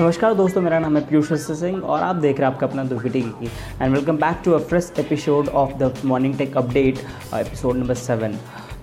नमस्कार दोस्तों, मेरा नाम है पीयूष सिंह और आप देख रहे हैं आपका अपना दुर्विटी की। And welcome back to a fresh episode of the morning tech update episode number seven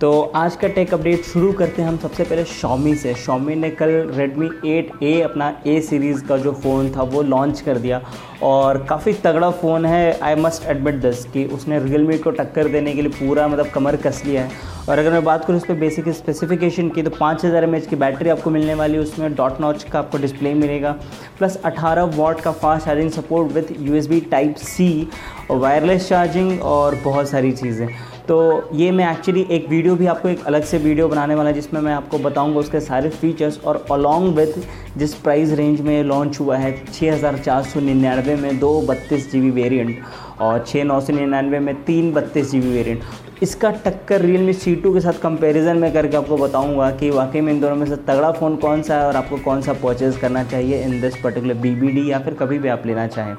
तो आज का टेक अपडेट शुरू करते हैं हम सबसे पहले शॉमी से। शॉमी ने कल Redmi 8A अपना ए सीरीज़ का जो फ़ोन था, वो लॉन्च कर दिया। और काफ़ी तगड़ा फ़ोन है। आई मस्ट एडमिट दिस कि उसने रियलमी को टक्कर देने के लिए पूरा मतलब कमर कस लिया है। और अगर मैं बात करूँ उस पर बेसिक स्पेसिफिकेशन की तो पाँच हज़ार एम की बैटरी आपको मिलने वाली है। उसमें डॉट नॉच का आपको डिस्प्ले मिलेगा। प्लस 18 वॉट का fast charging support with U type C wireless charging और बहुत सारी चीज़ें। तो ये मैं एक्चुअली एक वीडियो भी आपको एक अलग से वीडियो बनाने वाला जिसमें मैं आपको बताऊँगा उसके सारे फीचर्स और अलॉन्ग विथ जिस प्राइस रेंज में लॉन्च हुआ है छः हज़ार चार सौ निन्यानवे में दो बत्तीस जी बी वेरियंट और छः नौ सौ निन्यानवे में तीन बत्तीस जी बी वेरियंट इसका टक्कर रियल मी सी टू के साथ कंपैरिजन में करके आपको बताऊँगा कि वाकई में इन दोनों में से तगड़ा फ़ोन कौन सा है और आपको कौन सा परचेज़ करना चाहिए इन दिस पर्टिकुलर BBD या फिर कभी भी आप लेना चाहें।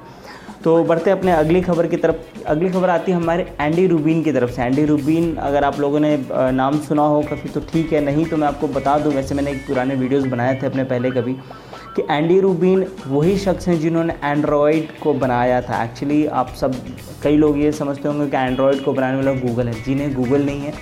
तो बढ़ते अपने अगली खबर की तरफ़। अगली खबर आती है हमारे एंडी रूबीन की तरफ़ से। एंडी रूबीन अगर आप लोगों ने नाम सुना हो कभी तो ठीक है। नहीं तो मैं आपको बता दूँ, वैसे मैंने एक पुराने वीडियोस बनाए थे अपने पहले कभी, कि एंडी रूबीन वही शख्स हैं जिन्होंने एंड्रॉयड को बनाया था। एक्चुअली आप सब, कई लोग ये समझते होंगे कि एंड्रॉयड को बनाने वाला गूगल है। जिन्हें गूगल नहीं है।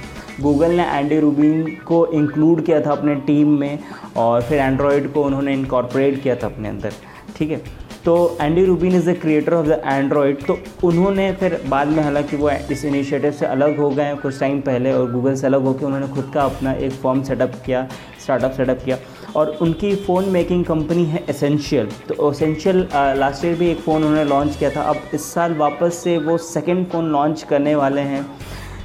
गूगल ने एंडी रूबीन को इंक्लूड किया था अपने टीम में और फिर एंड्रॉयड को उन्होंने इनकॉर्पोरेट किया था अपने अंदर। ठीक है? तो Andy Rubin is the creator of the Android तो उन्होंने फिर बाद में हालाँकि वो इस इनिशिएटिव से अलग हो गए कुछ टाइम पहले और गूगल से अलग होकर उन्होंने खुद का अपना एक फॉर्म सेटअप किया स्टार्टअप सेटअप किया और उनकी फ़ोन मेकिंग कंपनी है एसेंशियल तो एसेंशियल लास्ट ईयर भी एक फ़ोन उन्होंने लॉन्च किया था, अब इस साल वापस से वो सेकेंड फ़ोन लॉन्च करने वाले हैं,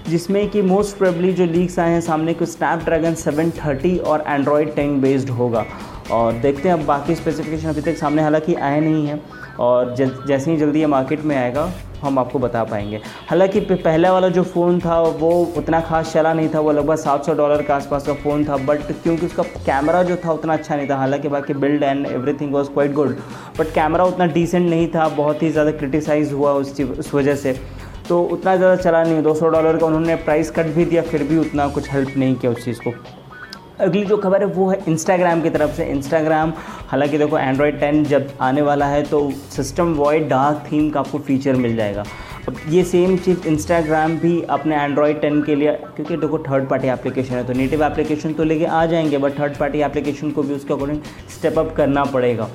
जिसमें कि मोस्ट प्रेबली जो लीक्स आए हैं, सामने को स्नैपड्रैगन 730 और एंड्रॉयड 10 बेस्ड होगा। और देखते हैं अब बाकी स्पेसिफिकेशन अभी तक सामने हालाँकि आए नहीं हैं और जैसे ही जल्दी ये मार्केट में आएगा, हम आपको बता पाएँगे। हालाँकि पहला वाला जो फ़ोन था, वो उतना खास चला नहीं था, वो लगभग 700 डॉलर के आसपास का फ़ोन था बट क्योंकि उसका कैमरा जो था उतना अच्छा नहीं था, हालाँकि बाकी build and everything was quite good but camera उतना डिसेंट नहीं था, बहुत ही ज़्यादा क्रिटिसाइज़ हुआ उस चीज़, उस वजह से। तो उतना ज़्यादा चला नहीं, दो डॉलर का उन्होंने प्राइस कट भी दिया, फिर भी उतना कुछ हेल्प नहीं किया उस चीज़ को। अगली जो खबर है वो है इंस्टाग्राम की तरफ़ से। इंस्टाग्राम हालाँकि देखो एंड्रॉयड 10 जब आने वाला है तो सिस्टम वॉइड डार्क थीम का आपको फीचर मिल जाएगा। अब ये सेम चीज़ इंस्टाग्राम भी अपने एंड्रॉयड 10 के लिए, क्योंकि देखो थर्ड पार्टी एप्लीकेशन है तो नेटिव एप्लीकेशन तो लेके आ जाएँगे बट थर्ड पार्टी एप्लीकेशन को भी उसके अकॉर्डिंग स्टेप अप करना पड़ेगा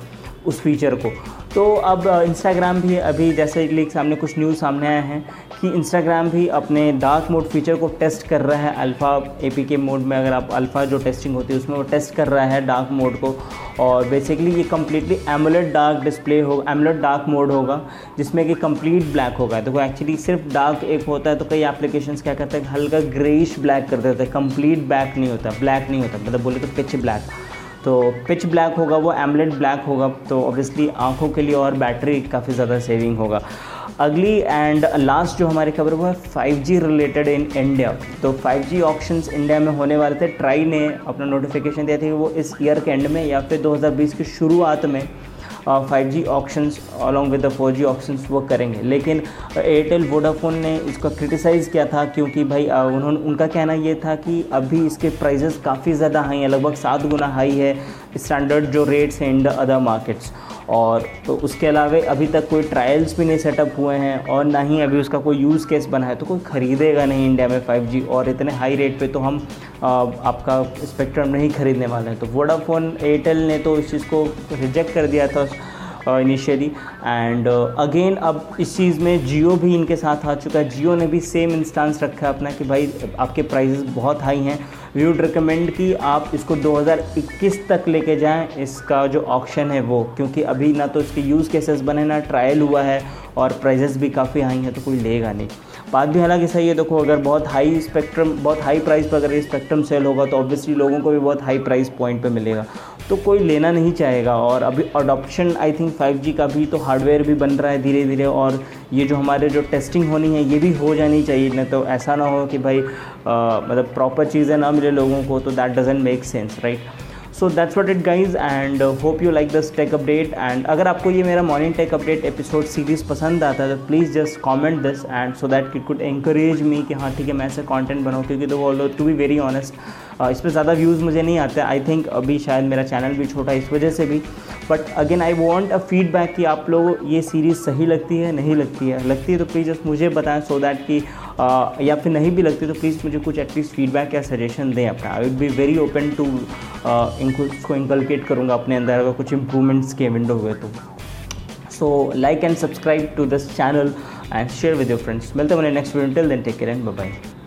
उस फीचर को। तो अब इंस्टाग्राम भी अभी जैसे लीक सामने कुछ न्यूज़ सामने आए हैं कि इंस्टाग्राम भी अपने डार्क मोड फीचर को टेस्ट कर रहा है अल्फ़ा ए के मोड में, अगर आप अल्फ़ा जो टेस्टिंग होती है उसमें वो टेस्ट कर रहा है डार्क मोड को। और बेसिकली ये कम्प्लीटली एमुलेट डार्क डिस्प्ले होगा एमुलेट डार्क मोड होगा, जिसमें कि कंप्लीट ब्लैक होगा। तो एक्चुअली सिर्फ़ डार्क एक होता है तो कई एप्लीकेशन क्या करते हैं, हल्का ग्रेइश ब्लैक कर देते हैं। कंप्लीट ब्लैक नहीं होता ब्लैक नहीं होता मतलब बोले तो पिच ब्लैक तो पिच ब्लैक होगा, वो एमलेट ब्लैक होगा तो ऑब्वियसली आँखों के लिए और बैटरी काफ़ी ज़्यादा सेविंग होगा। अगली एंड लास्ट जो हमारी खबर वो है 5G रिलेटेड इन इंडिया तो 5G ऑप्शंस इंडिया में होने वाले थे. ट्राई ने अपना नोटिफिकेशन दिया था कि वो इस ईयर के एंड में या फिर 2020 की शुरुआत में five G options along with the four G options वो करेंगे. लेकिन एयरटेल वोडाफोन ने इसका क्रिटिसाइज़ किया था क्योंकि भाई उन्होंने, उनका कहना ये था कि अभी इसके प्राइजेस काफ़ी ज़्यादा हाई हैं, लगभग सात गुना हाई है स्टैंडर्ड जो रेट्स हैं इन द अदर मार्केट्स और तो उसके अलावा अभी तक कोई ट्रायल्स भी नहीं सेटअप हुए हैं और ना ही अभी उसका कोई यूज़ केस बना है तो कोई ख़रीदेगा नहीं इंडिया में 5G और इतने हाई रेट पे तो हम आ, आपका स्पेक्ट्रम नहीं ख़रीदने वाले हैं। तो वोडाफोन एयरटेल ने तो इस चीज़ को रिजेक्ट कर दिया था। इनिशियली एंड अगेन अब इस चीज़ में जियो भी इनके साथ आ चुका है। जियो ने भी सेम इंस्टांस रखा है अपना कि भाई, आपके प्राइजेस बहुत हाई हैं। वी वुड रिकमेंड कि आप इसको 2021 तक लेके जाएँ। इसका जो ऑप्शन है वो, क्योंकि अभी ना तो इसके यूज़ केसेस बने, ना ट्रायल हुआ है और प्राइजेस भी काफ़ी हाई हैं तो कोई लेगा नहीं। बात भी हालाँकि सही है देखो अगर बहुत हाई स्पेक्ट्रम बहुत हाई प्राइस पर अगर ये स्पेक्ट्रम सेल होगा तो ऑब्वियसली लोगों को भी बहुत हाई प्राइस पॉइंट पे मिलेगा। तो कोई लेना नहीं चाहेगा और अभी अडोप्शन आई थिंक 5G का भी तो हार्डवेयर भी बन रहा है धीरे धीरे और ये जो हमारे जो टेस्टिंग होनी है ये भी हो जानी चाहिए। नहीं तो ऐसा ना हो कि भाई आ, मतलब प्रॉपर चीज़ें ना मिले लोगों को तो that doesn't make sense right so that's what it guys and hope you like this tech update and अगर आपको ये मेरा morning tech update episode series पसंद आता है तो please just comment this and so that it could encourage me कि हाँ ठीक है, मैं ऐसे कॉन्टेंट बनाऊँ, क्योंकि तो टू बी वेरी ऑनेस्ट इस पर ज़्यादा व्यूज़ मुझे नहीं आते. आई थिंक अभी शायद मेरा चैनल भी छोटा है इस वजह से भी. But again I want a feedback कि आप लोग, ये सीरीज़ सही लगती है, नहीं लगती है? लगती है तो प्लीज़ जस्ट मुझे बताएँ सो दैट कि या फिर नहीं भी लगती तो प्लीज़ मुझे कुछ एटलीस्ट फीडबैक या सजेशन दें अपना I will be very open to इसको इंकलकेट करूँगा अपने अंदर अगर कुछ इंप्रूवमेंट्स के विंडो हुए तो। So like and subscribe to this channel and share with your friends मिलते हैं next video till then take care and bye